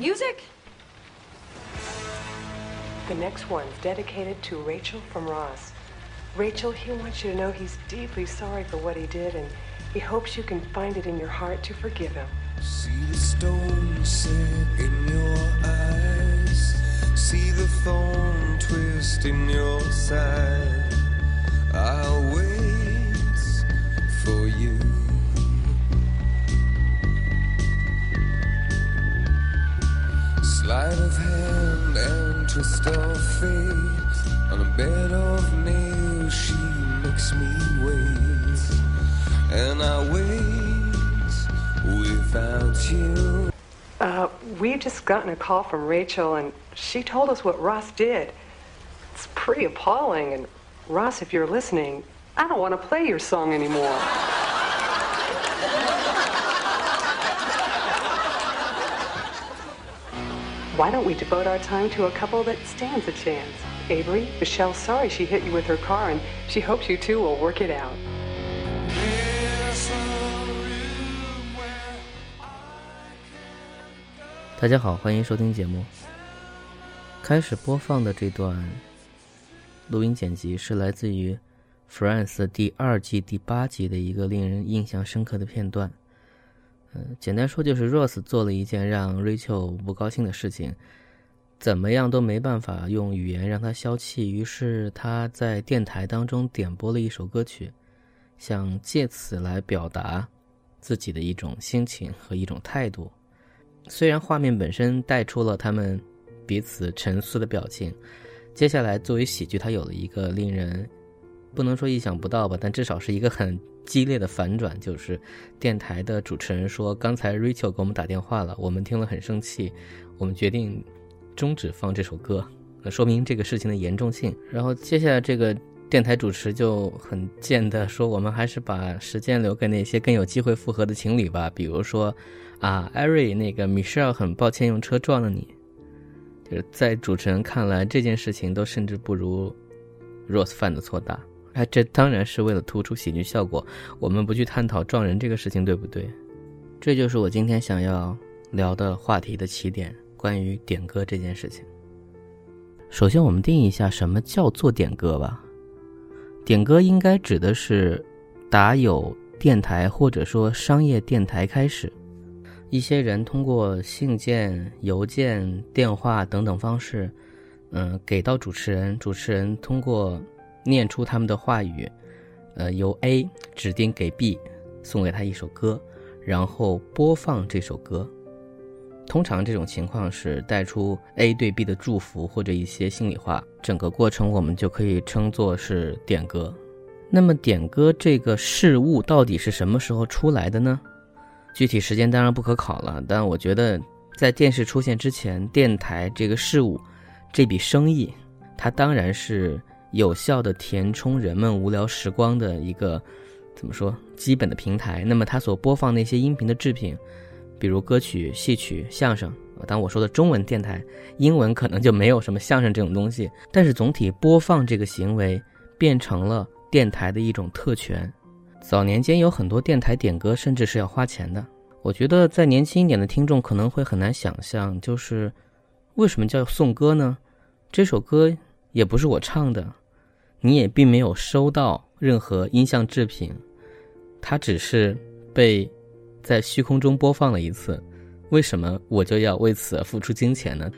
Music? The next one's dedicated to Rachel from Ross. Rachel, he wants you to know he's deeply sorry for what he did, and he hopes you can find it in your heart to forgive him. See the stone set in your eyes. See the thorn twist in your side. I'll wait Of hand and twist of fate. On a bed of nails, she makes me wait. And I wait without you. Uh, we've just gotten a call from Rachel, and she told us what Ross did. It's pretty appalling, and Ross, if you're listening, I don't want to play your song anymore. Why don't we devote our time to a couple that stands a chance? Avery, Michelle's sorry she hit you with her car, and she hopes you two will work it out. There's a room where 大家好，欢迎收听节目。开始播放的这段录音剪辑是来自于《France》第二季第八集的一个令人印象深刻的片段。嗯，简单说就是 Rose 做了一件让 Rachel 不高兴的事情，怎么样都没办法用语言让她消气，于是他在电台当中点播了一首歌曲，想借此来表达自己的一种心情和一种态度。虽然画面本身带出了他们彼此沉思的表情，接下来作为喜剧，它有了一个令人不能说意想不到吧，但至少是一个很激烈的反转，就是电台的主持人说，刚才 Rachel 给我们打电话了，我们听了很生气，我们决定终止放这首歌，那说明这个事情的严重性。然后接下来这个电台主持就很贱的说，我们还是把时间留给那些更有机会复合的情侣吧，比如说。啊，艾瑞，那个 Michelle 很抱歉用车撞了你。就是在主持人看来，这件事情都甚至不如 Rose 犯的错大。哎，这当然是为了突出喜剧效果。我们不去探讨撞人这个事情，对不对？这就是我今天想要聊的话题的起点，关于点歌这件事情。首先，我们定义一下什么叫做点歌吧。点歌应该指的是打有电台或者说商业电台开始。一些人通过信件、邮件、电话等等方式，嗯，给到主持人，主持人通过念出他们的话语，呃，由 A 指定给 B，送给他一首歌，然后播放这首歌。通常这种情况是带出 A 对 B 的祝福或者一些心里话，整个过程我们就可以称作是点歌。那么点歌这个事物到底是什么时候出来的呢？具体时间当然不可考了，但我觉得在电视出现之前，电台这个事物，这笔生意，它当然是有效的填充人们无聊时光的一个怎么说基本的平台。那么它所播放那些音频的制品，比如歌曲、戏曲、相声，当我说的中文电台，英文可能就没有什么相声这种东西。但是总体播放这个行为变成了电台的一种特权。早年间有很多电台点歌，甚至是要花钱的。我觉得在年轻一点的听众可能会很难想象，就是为什么叫送歌呢？这首歌也不是我唱的，你也并没有收到任何音像制品，它只是被在虚空中播放了一次。为什么我就要为此付出金钱呢？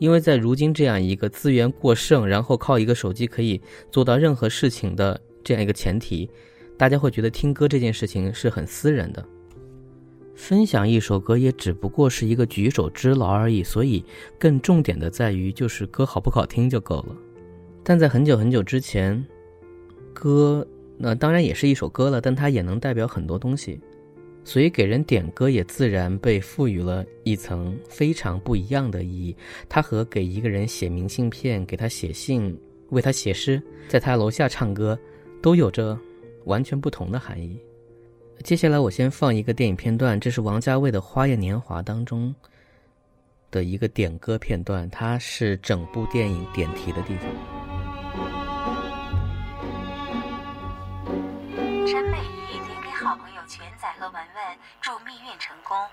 因为在如今这样一个资源过剩，然后靠一个手机可以做到任何事情的这样一个前提。大家会觉得听歌这件事情是很私人的，分享一首歌也只不过是一个举手之劳而已，所以更重点的在于就是歌好不好听就够了。但在很久很久之前，歌那当然也是一首歌了，但它也能代表很多东西，所以给人点歌也自然被赋予了一层非常不一样的意义。它和给一个人写明信片、给他写信、为他写诗、在他楼下唱歌，都有着。完全不同的含义。接下来我先放一个电影片段，这是王家卫的《花样年华》当中的一个点歌片段，它是整部电影点题的地方。功，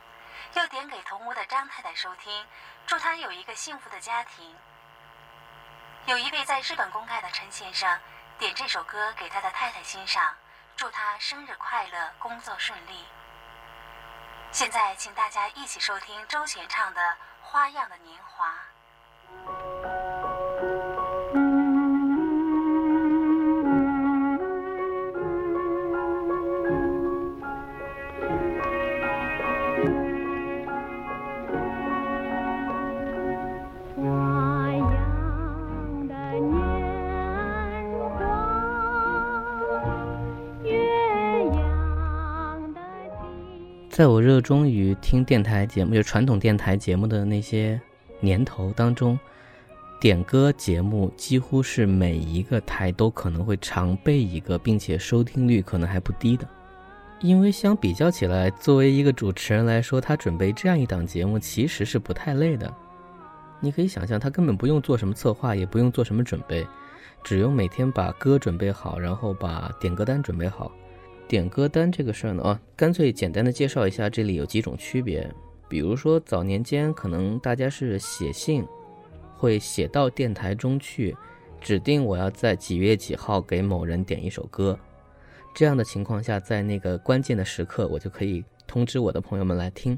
要点给同屋的张太太收听，祝她有一个幸福的家庭。有一位在日本公开的陈先生点这首歌给他的太太欣赏，祝他生日快乐，工作顺利。现在，请大家一起收听周璇唱的《花样的年华》。在我热衷于听电台节目，就传统电台节目的那些年头当中，点歌节目几乎是每一个台都可能会常备一个，并且收听率可能还不低的。因为相比较起来，作为一个主持人来说，他准备这样一档节目其实是不太累的。你可以想象，他根本不用做什么策划，也不用做什么准备，只用每天把歌准备好，然后把点歌单准备好。点歌单这个事儿呢，啊，干脆简单的介绍一下，这里有几种区别。比如说早年间可能大家是写信，会写到电台中去，指定我要在几月几号给某人点一首歌。这样的情况下，在那个关键的时刻，我就可以通知我的朋友们来听。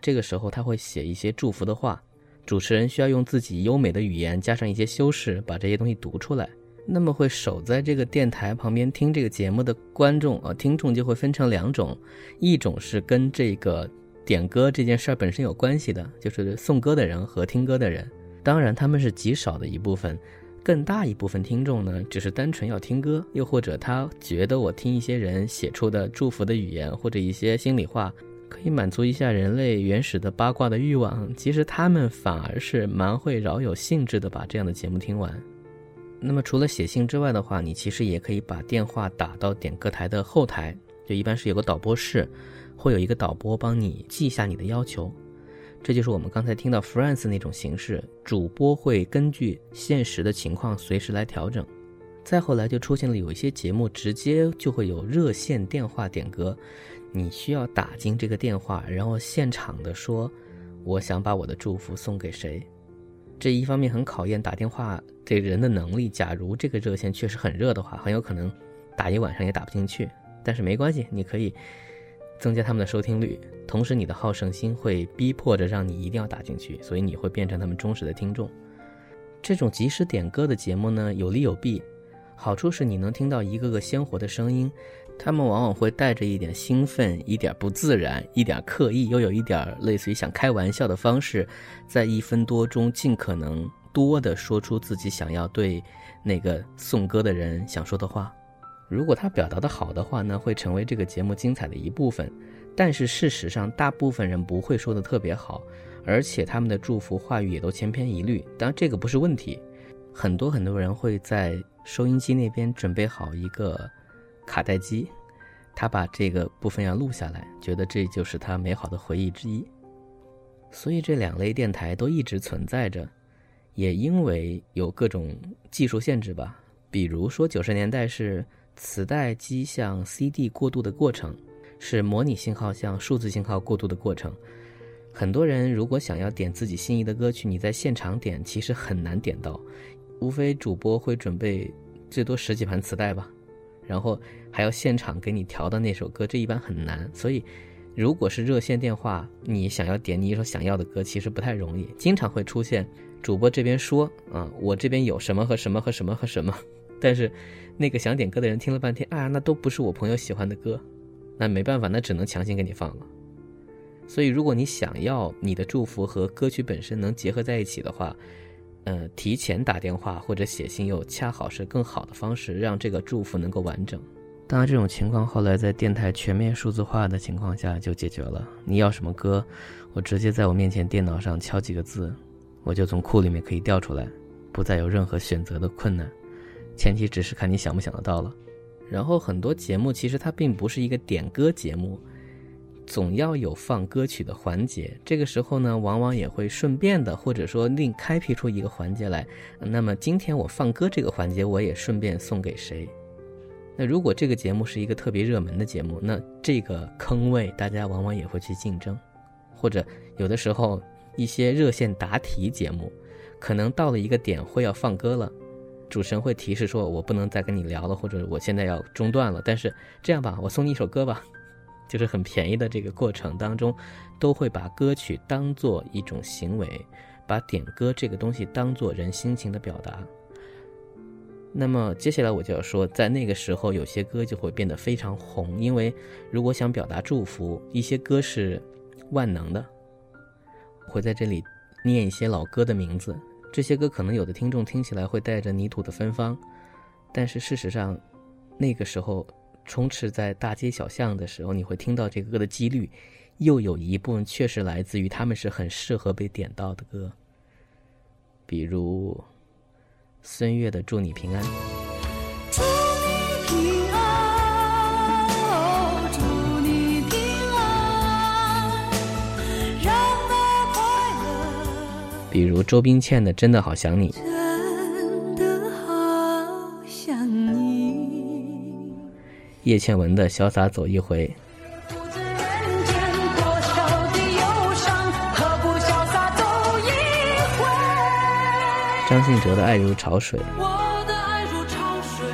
这个时候他会写一些祝福的话，主持人需要用自己优美的语言加上一些修饰，把这些东西读出来。那么会守在这个电台旁边听这个节目的观众啊，听众就会分成两种，一种是跟这个点歌这件事儿本身有关系的，就是送歌的人和听歌的人。当然他们是极少的一部分，更大一部分听众呢，只是单纯要听歌，又或者他觉得我听一些人写出的祝福的语言或者一些心里话，可以满足一下人类原始的八卦的欲望。其实他们反而是蛮会饶有兴致的把这样的节目听完。那么除了写信之外的话，你其实也可以把电话打到点歌台的后台，就一般是有个导播室，会有一个导播帮你记下你的要求。这就是我们刚才听到 France 那种形式，主播会根据现实的情况随时来调整。再后来就出现了有一些节目直接就会有热线电话点歌，你需要打进这个电话，然后现场的说，我想把我的祝福送给谁。这一方面很考验打电话这人的能力。假如这个热线确实很热的话，很有可能打一晚上也打不进去。但是没关系，你可以增加他们的收听率，同时你的好胜心会逼迫着让你一定要打进去，所以你会变成他们忠实的听众。这种即时点歌的节目呢，有利有弊。好处是你能听到一个个鲜活的声音。他们往往会带着一点兴奋、一点不自然、一点刻意，又有一点类似于想开玩笑的方式，在一分多钟尽可能多的说出自己想要对那个颂歌的人想说的话。如果他表达的好的话呢，会成为这个节目精彩的一部分。但是事实上，大部分人不会说的特别好，而且他们的祝福话语也都千篇一律。当然，这个不是问题。很多很多人会在收音机那边准备好一个。卡带机，他把这个部分要录下来，觉得这就是他美好的回忆之一。所以这两类电台都一直存在着，也因为有各种技术限制吧。比如说九十年代是磁带机向 CD 过渡的过程，是模拟信号向数字信号过渡的过程。很多人如果想要点自己心仪的歌曲，你在现场点其实很难点到，无非主播会准备最多十几盘磁带吧。然后还要现场给你调的那首歌，这一般很难。所以，如果是热线电话，你想要点你一首想要的歌，其实不太容易。经常会出现主播这边说啊，我这边有什么和什么和什么和什么，但是那个想点歌的人听了半天啊，那都不是我朋友喜欢的歌，那没办法，那只能强行给你放了。所以，如果你想要你的祝福和歌曲本身能结合在一起的话，呃，提前打电话或者写信，又恰好是更好的方式，让这个祝福能够完整。当然，这种情况后来在电台全面数字化的情况下就解决了。你要什么歌，我直接在我面前电脑上敲几个字，我就从库里面可以调出来，不再有任何选择的困难。前提只是看你想不想得到了。然后很多节目其实它并不是一个点歌节目。总要有放歌曲的环节，这个时候呢，往往也会顺便的，或者说另开辟出一个环节来。那么今天我放歌这个环节，我也顺便送给谁？那如果这个节目是一个特别热门的节目，那这个坑位大家往往也会去竞争。或者有的时候一些热线答题节目，可能到了一个点会要放歌了，主持人会提示说：“我不能再跟你聊了，或者我现在要中断了。”但是这样吧，我送你一首歌吧，就是很便宜的这个过程当中，都会把歌曲当做一种行为，把点歌这个东西当做人心情的表达。那么接下来我就要说，在那个时候，有些歌就会变得非常红，因为如果想表达祝福，一些歌是万能的。会在这里念一些老歌的名字，这些歌可能有的听众听起来会带着泥土的芬芳，但是事实上，那个时候充斥在大街小巷的时候，你会听到这个歌的几率，又有一部分确实来自于他们是很适合被点到的歌，比如。孙悦的《祝你平安》。比如周冰倩的《真的好想你》，真的好想你。叶倩文的《潇洒走一回》？张信哲的《爱如潮水》，我的爱如潮水，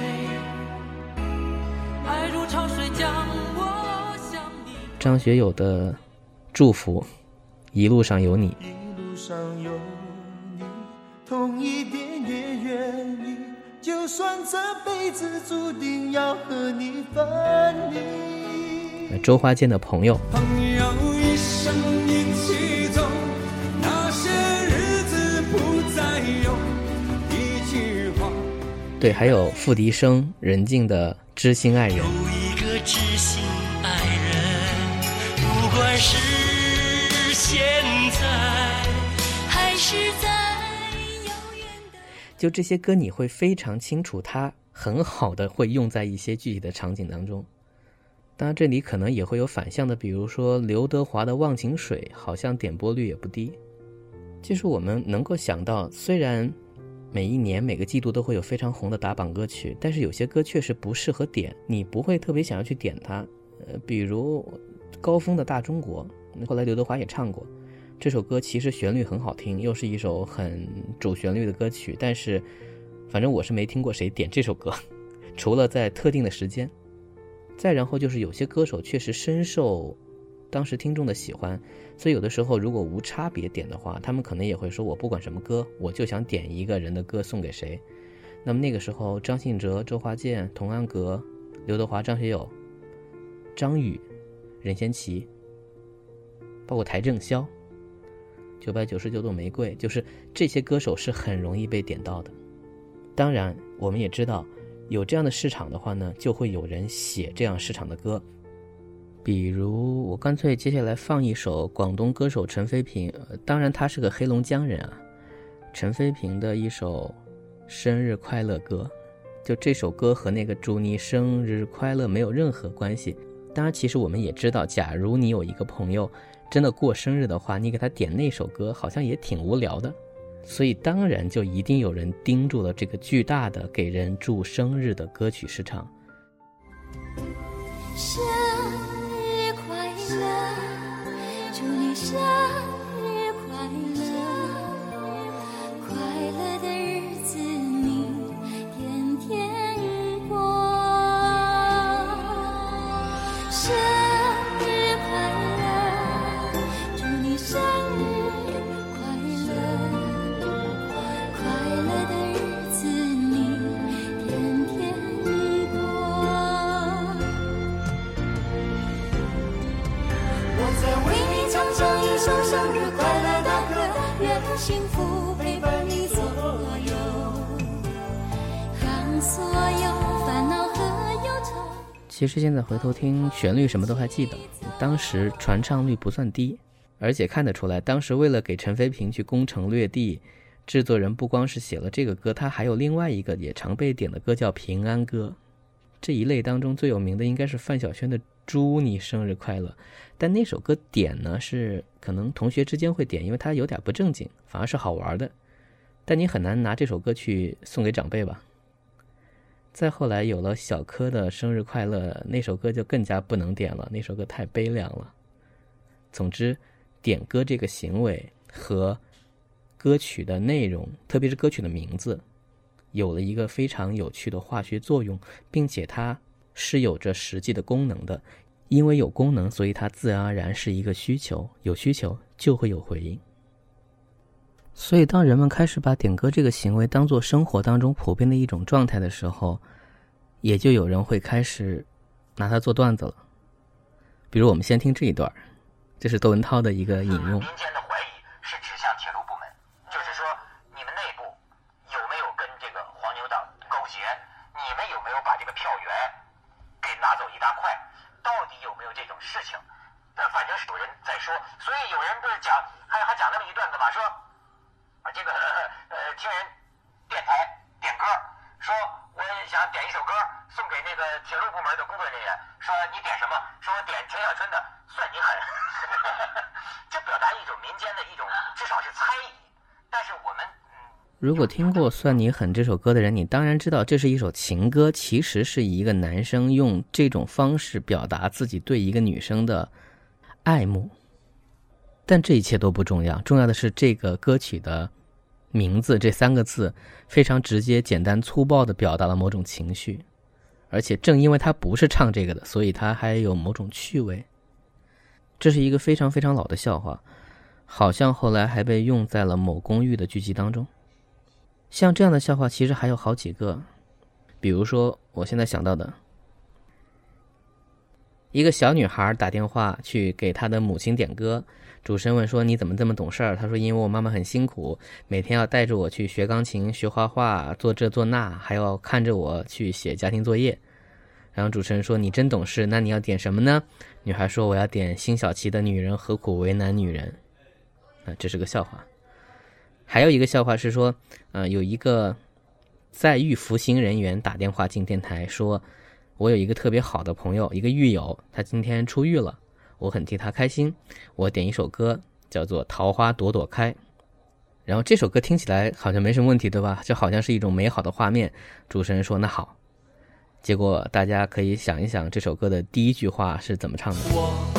爱如潮水将我向你。张学友的《祝福》，一路上有你，算这辈子注定要和你分离。呃周华健的《朋友》，朋友一生一起走，那些日子不再有一句话。对，还有付笛声、任静的《知心爱人就这些歌，你会非常清楚，它很好的会用在一些具体的场景当中。当然，这里可能也会有反向的，比如说刘德华的《忘情水》，好像点播率也不低。就是我们能够想到，虽然每一年每个季度都会有非常红的打榜歌曲，但是有些歌确实不适合点，你不会特别想要去点它。呃，比如高峰的《大中国》，后来刘德华也唱过。这首歌其实旋律很好听，又是一首很主旋律的歌曲，但是反正我是没听过谁点这首歌，除了在特定的时间。再然后就是有些歌手确实深受当时听众的喜欢，所以有的时候如果无差别点的话，他们可能也会说我不管什么歌，我就想点一个人的歌送给谁。那么那个时候，张信哲、周华健、童安格、刘德华、张学友、张宇、任贤齐，包括邰正宵。九百九十九朵玫瑰，就是这些歌手是很容易被点到的。当然，我们也知道，有这样的市场的话呢，就会有人写这样市场的歌。比如，我干脆接下来放一首广东歌手陈飞平，当然他是个黑龙江人啊。陈飞平的一首生日快乐歌，就这首歌和那个祝你生日快乐没有任何关系。当然，其实我们也知道，假如你有一个朋友真的过生日的话，你给他点那首歌，好像也挺无聊的。所以，当然就一定有人盯住了这个巨大的给人祝生日的歌曲市场。生日快乐，祝你生其实现在回头听旋律什么都还记得，当时传唱率不算低，而且看得出来，当时为了给陈飞平去攻城略地，制作人不光是写了这个歌，他还有另外一个也常被点的歌叫《平安歌》。这一类当中最有名的应该是范晓萱的《祝你生日快乐》，但那首歌点呢是可能同学之间会点，因为它有点不正经，反而是好玩的。但你很难拿这首歌去送给长辈吧。再后来有了小柯的《生日快乐》，那首歌就更加不能点了，那首歌太悲凉了。总之，点歌这个行为和歌曲的内容，特别是歌曲的名字，有了一个非常有趣的化学作用，并且它是有着实际的功能的。因为有功能，所以它自然而然是一个需求，有需求就会有回应。所以，当人们开始把点歌这个行为当做生活当中普遍的一种状态的时候，也就有人会开始拿它做段子了。比如，我们先听这一段，这是窦文涛的一个引用。民间的怀疑是指向铁路部门，就是说你们内部有没有跟这个黄牛党勾结？你们有没有把这个票源给拿走一大块？到底有没有这种事情？那，反正是有人在说，所以有人不是讲，还还讲那么一段子嘛，说啊这个呃听人电台点歌，说我想点一首歌送给那个铁路部门的工作人员，说你点什么？说我点陈小春的《算你狠》，这表达一种民间的一种至少是猜疑，但是我们。如果听过《算你狠》这首歌的人，你当然知道这是一首情歌，其实是一个男生用这种方式表达自己对一个女生的爱慕。但这一切都不重要，重要的是这个歌曲的名字这三个字非常直接、简单、粗暴地表达了某种情绪，而且正因为它不是唱这个的，所以它还有某种趣味。这是一个非常非常老的笑话，好像后来还被用在了某公寓的剧集当中。像这样的笑话其实还有好几个，比如说我现在想到的，一个小女孩打电话去给她的母亲点歌，主持人问说：“你怎么这么懂事儿？”她说：“因为我妈妈很辛苦，每天要带着我去学钢琴、学画画、做这做那，还要看着我去写家庭作业。”然后主持人说：“你真懂事，那你要点什么呢？”女孩说：“我要点辛晓琪的《女人何苦为难女人》。”啊，这是个笑话。还有一个笑话是说，呃，有一个在狱服刑人员打电话进电台说：“我有一个特别好的朋友，一个狱友，他今天出狱了，我很替他开心。我点一首歌，叫做《桃花朵朵开》。然后这首歌听起来好像没什么问题，对吧？就好像是一种美好的画面。主持人说：“那好。”结果大家可以想一想，这首歌的第一句话是怎么唱的？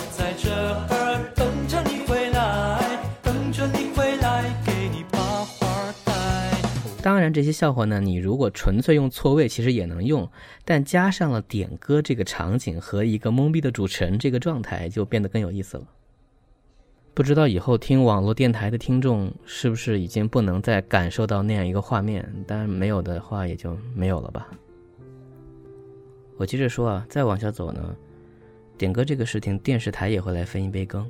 当然，这些笑话呢，你如果纯粹用错位，其实也能用，但加上了点歌这个场景和一个懵逼的主持人这个状态，就变得更有意思了。不知道以后听网络电台的听众是不是已经不能再感受到那样一个画面？当然，没有的话也就没有了吧。我接着说啊，再往下走呢，点歌这个事情，电视台也会来分一杯羹。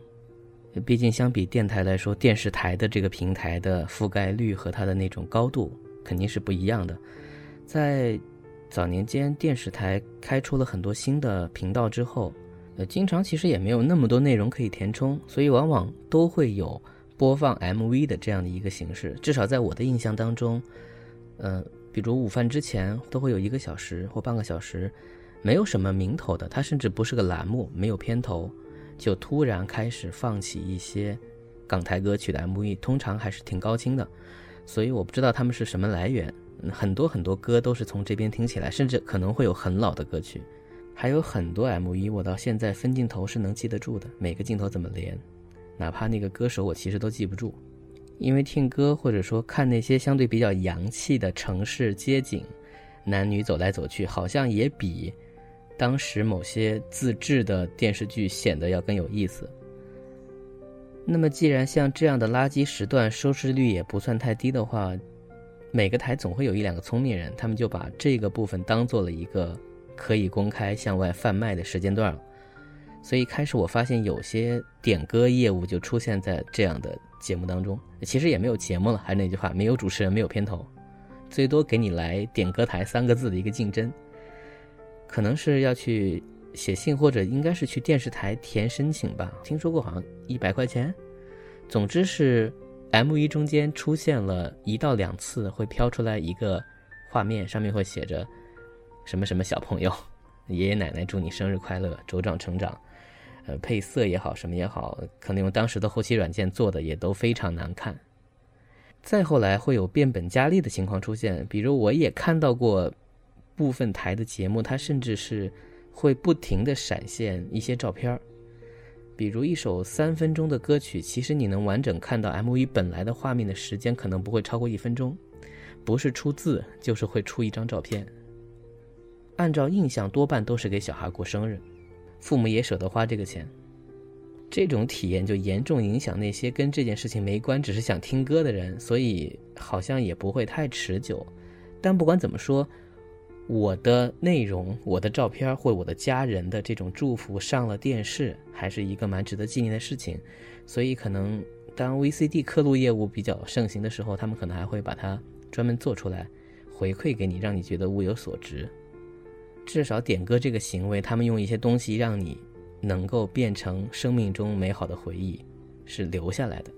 毕竟相比电台来说，电视台的这个平台的覆盖率和它的那种高度肯定是不一样的。在早年间，电视台开出了很多新的频道之后，呃，经常其实也没有那么多内容可以填充，所以往往都会有播放 MV 的这样的一个形式。至少在我的印象当中，呃，比如午饭之前都会有一个小时或半个小时。没有什么名头的，它甚至不是个栏目，没有片头，就突然开始放起一些港台歌曲的 MV，通常还是挺高清的，所以我不知道他们是什么来源。很多很多歌都是从这边听起来，甚至可能会有很老的歌曲，还有很多 MV，我到现在分镜头是能记得住的，每个镜头怎么连，哪怕那个歌手我其实都记不住，因为听歌或者说看那些相对比较洋气的城市街景，男女走来走去，好像也比。当时某些自制的电视剧显得要更有意思。那么，既然像这样的垃圾时段收视率也不算太低的话，每个台总会有一两个聪明人，他们就把这个部分当做了一个可以公开向外贩卖的时间段了。所以，开始我发现有些点歌业务就出现在这样的节目当中。其实也没有节目了，还是那句话，没有主持人，没有片头，最多给你来“点歌台”三个字的一个竞争。可能是要去写信，或者应该是去电视台填申请吧。听说过好像一百块钱。总之是 M 一中间出现了一到两次，会飘出来一个画面，上面会写着什么什么小朋友，爷爷奶奶祝你生日快乐，茁壮成长。呃，配色也好，什么也好，可能用当时的后期软件做的也都非常难看。再后来会有变本加厉的情况出现，比如我也看到过。部分台的节目，它甚至是会不停的闪现一些照片比如一首三分钟的歌曲，其实你能完整看到 MV 本来的画面的时间可能不会超过一分钟，不是出字就是会出一张照片。按照印象，多半都是给小孩过生日，父母也舍得花这个钱。这种体验就严重影响那些跟这件事情没关，只是想听歌的人，所以好像也不会太持久。但不管怎么说，我的内容、我的照片或我的家人的这种祝福上了电视，还是一个蛮值得纪念的事情。所以可能当 VCD 刻录业务比较盛行的时候，他们可能还会把它专门做出来，回馈给你，让你觉得物有所值。至少点歌这个行为，他们用一些东西让你。能够变成生命中美好的回忆，是留下来的。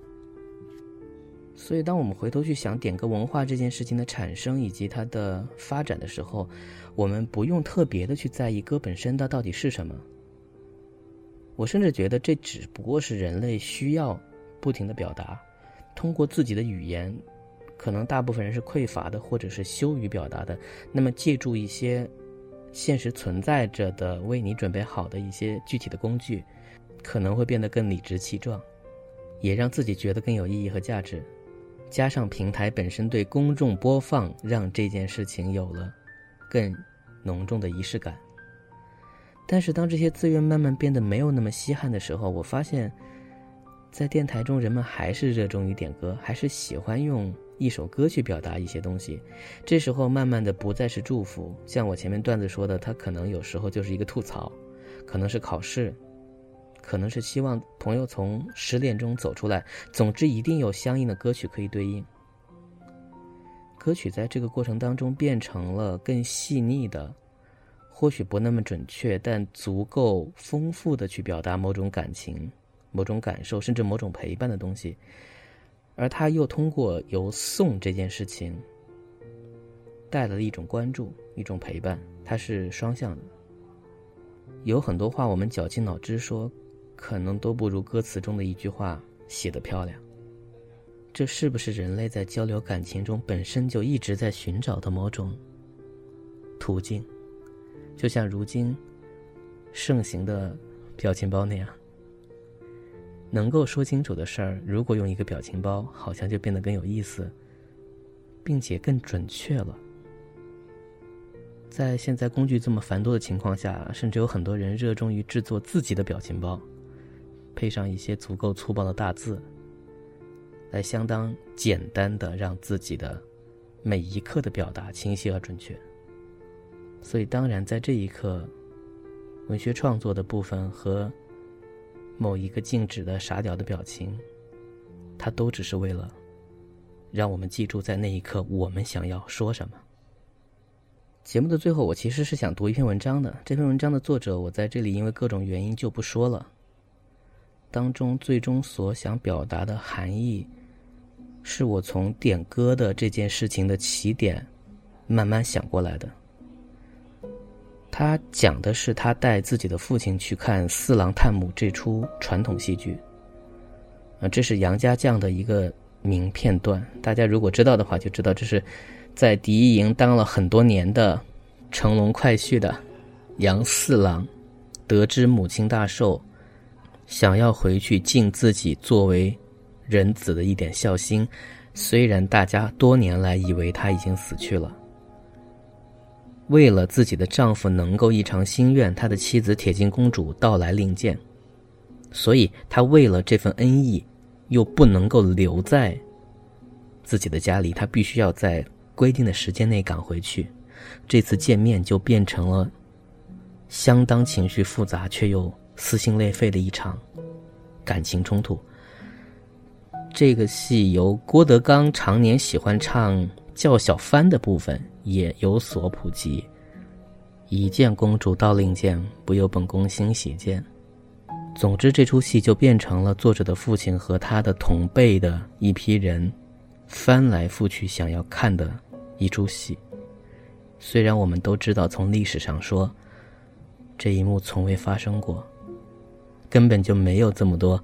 所以，当我们回头去想点歌文化这件事情的产生以及它的发展的时候，我们不用特别的去在意歌本身它到底是什么。我甚至觉得这只不过是人类需要不停的表达，通过自己的语言，可能大部分人是匮乏的或者是羞于表达的，那么借助一些。现实存在着的为你准备好的一些具体的工具，可能会变得更理直气壮，也让自己觉得更有意义和价值。加上平台本身对公众播放，让这件事情有了更浓重的仪式感。但是当这些资源慢慢变得没有那么稀罕的时候，我发现，在电台中，人们还是热衷于点歌，还是喜欢用。一首歌去表达一些东西，这时候慢慢的不再是祝福，像我前面段子说的，他可能有时候就是一个吐槽，可能是考试，可能是希望朋友从失恋中走出来。总之，一定有相应的歌曲可以对应。歌曲在这个过程当中变成了更细腻的，或许不那么准确，但足够丰富的去表达某种感情、某种感受，甚至某种陪伴的东西。而他又通过由送这件事情，带来了一种关注，一种陪伴，它是双向的。有很多话我们绞尽脑汁说，可能都不如歌词中的一句话写得漂亮。这是不是人类在交流感情中本身就一直在寻找的某种途径？就像如今盛行的表情包那样。能够说清楚的事儿，如果用一个表情包，好像就变得更有意思，并且更准确了。在现在工具这么繁多的情况下，甚至有很多人热衷于制作自己的表情包，配上一些足够粗暴的大字，来相当简单的让自己的每一刻的表达清晰而准确。所以，当然在这一刻，文学创作的部分和。某一个静止的傻屌的表情，它都只是为了让我们记住在那一刻我们想要说什么。节目的最后，我其实是想读一篇文章的。这篇文章的作者，我在这里因为各种原因就不说了。当中最终所想表达的含义，是我从点歌的这件事情的起点慢慢想过来的。他讲的是他带自己的父亲去看《四郎探母》这出传统戏剧。啊，这是杨家将的一个名片段。大家如果知道的话，就知道这是在第一营当了很多年的乘龙快婿的杨四郎，得知母亲大寿，想要回去尽自己作为人子的一点孝心。虽然大家多年来以为他已经死去了。为了自己的丈夫能够一偿心愿，他的妻子铁镜公主到来令箭，所以他为了这份恩义，又不能够留在自己的家里，他必须要在规定的时间内赶回去。这次见面就变成了相当情绪复杂却又撕心裂肺的一场感情冲突。这个戏由郭德纲常年喜欢唱叫小帆的部分。也有所普及。一见公主到令箭，不由本宫欣喜见。总之，这出戏就变成了作者的父亲和他的同辈的一批人翻来覆去想要看的一出戏。虽然我们都知道，从历史上说，这一幕从未发生过，根本就没有这么多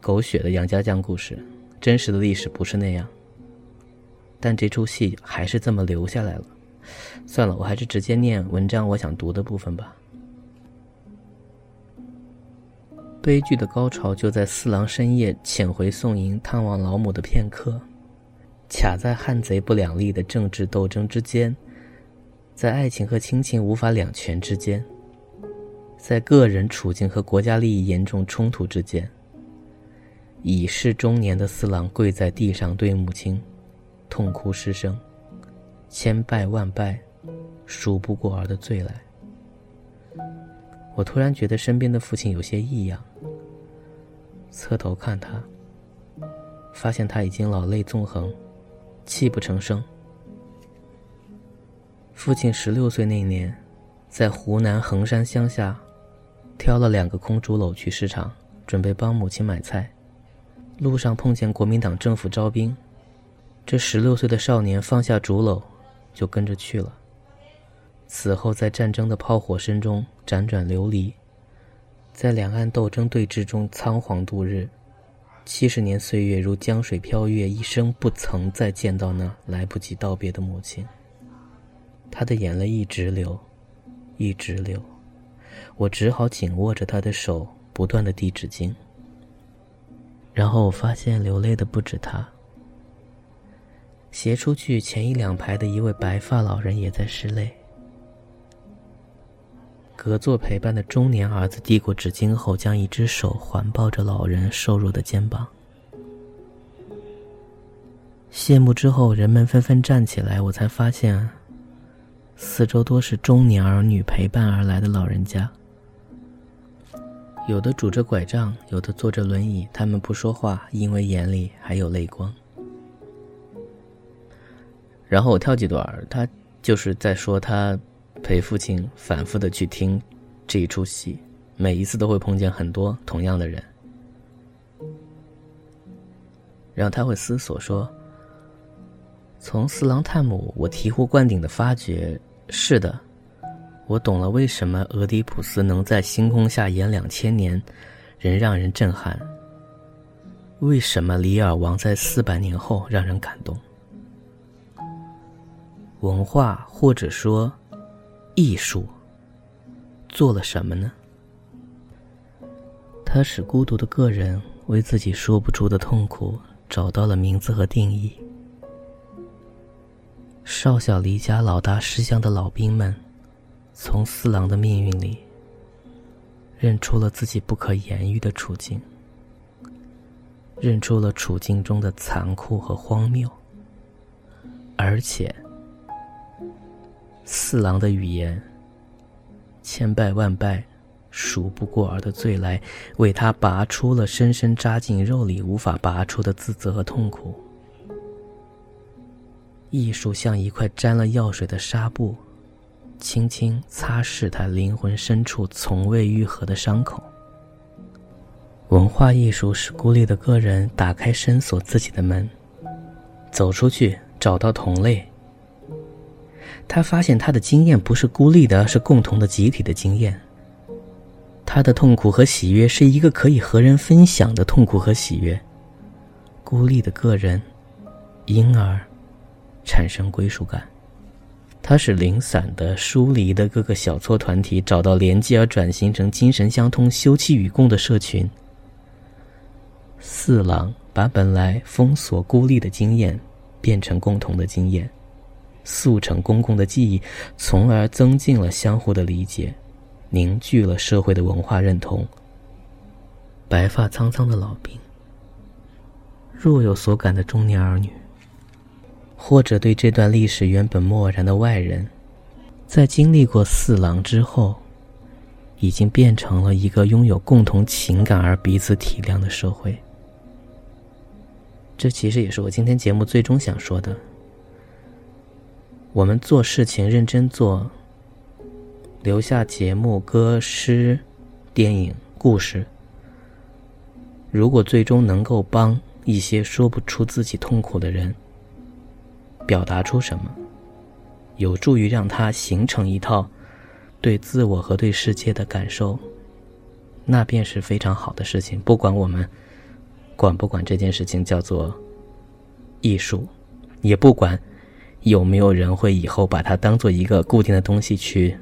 狗血的杨家将故事，真实的历史不是那样。但这出戏还是这么留下来了。算了，我还是直接念文章我想读的部分吧。悲剧的高潮就在四郎深夜潜回宋营探望老母的片刻，卡在汉贼不两立的政治斗争之间，在爱情和亲情无法两全之间，在个人处境和国家利益严重冲突之间。已是中年的四郎跪在地上，对母亲痛哭失声，千拜万拜，数不过儿的罪来。我突然觉得身边的父亲有些异样，侧头看他，发现他已经老泪纵横，泣不成声。父亲十六岁那年，在湖南衡山乡下，挑了两个空竹篓去市场，准备帮母亲买菜。路上碰见国民党政府招兵，这十六岁的少年放下竹篓，就跟着去了。此后，在战争的炮火声中辗转流离，在两岸斗争对峙中仓皇度日，七十年岁月如江水飘越，一生不曾再见到那来不及道别的母亲。他的眼泪一直流，一直流，我只好紧握着他的手，不断的递纸巾。然后我发现流泪的不止他，斜出去前一两排的一位白发老人也在拭泪。隔座陪伴的中年儿子递过纸巾后，将一只手环抱着老人瘦弱的肩膀。谢幕之后，人们纷纷站起来，我才发现，四周多是中年儿女陪伴而来的老人家。有的拄着拐杖，有的坐着轮椅，他们不说话，因为眼里还有泪光。然后我跳几段，他就是在说他陪父亲反复的去听这一出戏，每一次都会碰见很多同样的人。然后他会思索说：“从四郎探母，我醍醐灌顶的发觉，是的。”我懂了，为什么俄狄浦斯能在星空下演两千年，仍让人震撼？为什么里尔王在四百年后让人感动？文化或者说艺术做了什么呢？它使孤独的个人为自己说不出的痛苦找到了名字和定义。少小离家老大失乡的老兵们。从四郎的命运里，认出了自己不可言喻的处境，认出了处境中的残酷和荒谬，而且，四郎的语言，千拜万拜，数不过儿的罪来，为他拔出了深深扎进肉里无法拔出的自责和痛苦。艺术像一块沾了药水的纱布。轻轻擦拭他灵魂深处从未愈合的伤口。文化艺术使孤立的个人打开深锁自己的门，走出去找到同类。他发现他的经验不是孤立的，而是共同的集体的经验。他的痛苦和喜悦是一个可以和人分享的痛苦和喜悦。孤立的个人，婴儿产生归属感。它使零散的、疏离的各个小撮团体找到连接，而转型成精神相通、休戚与共的社群。四郎把本来封锁、孤立的经验变成共同的经验，速成公共的记忆，从而增进了相互的理解，凝聚了社会的文化认同。白发苍苍的老兵，若有所感的中年儿女。或者对这段历史原本漠然的外人，在经历过四郎之后，已经变成了一个拥有共同情感而彼此体谅的社会。这其实也是我今天节目最终想说的。我们做事情认真做，留下节目、歌、诗、电影、故事。如果最终能够帮一些说不出自己痛苦的人。表达出什么有助于让他形成一套对自我和对世界的感受那便是非常好的事情。不管我们管不管这件事情叫做艺术也不管有没有人会以后把它当做一个固定的东西去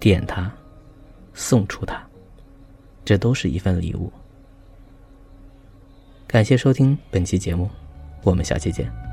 点它送出它这都是一份礼物。感谢收听本期节目我们下期见。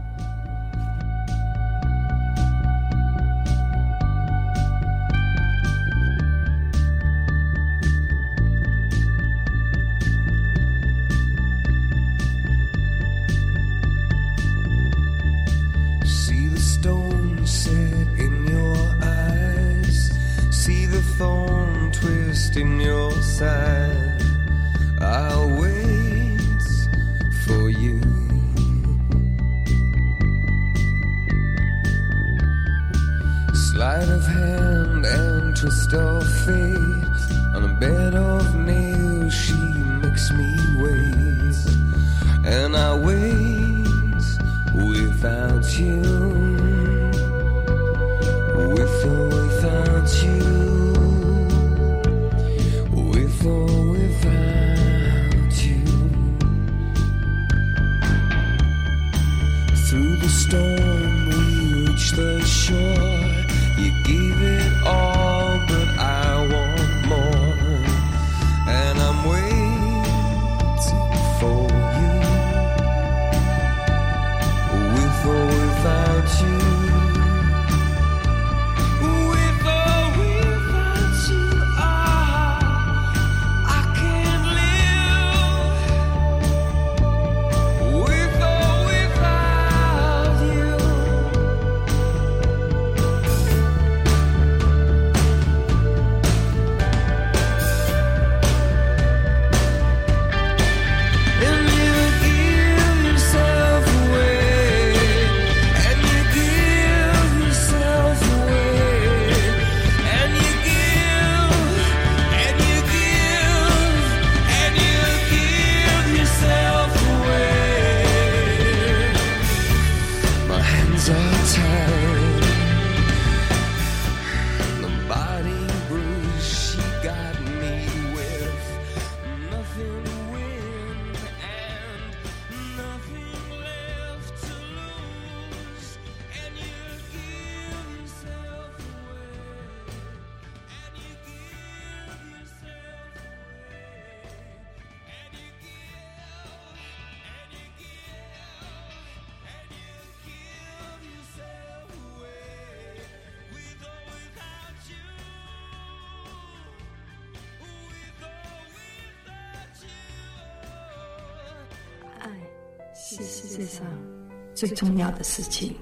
最重要的事情。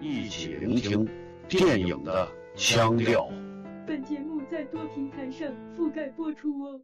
一起聆听电影的腔调。本节目在多平台上覆盖播出哦。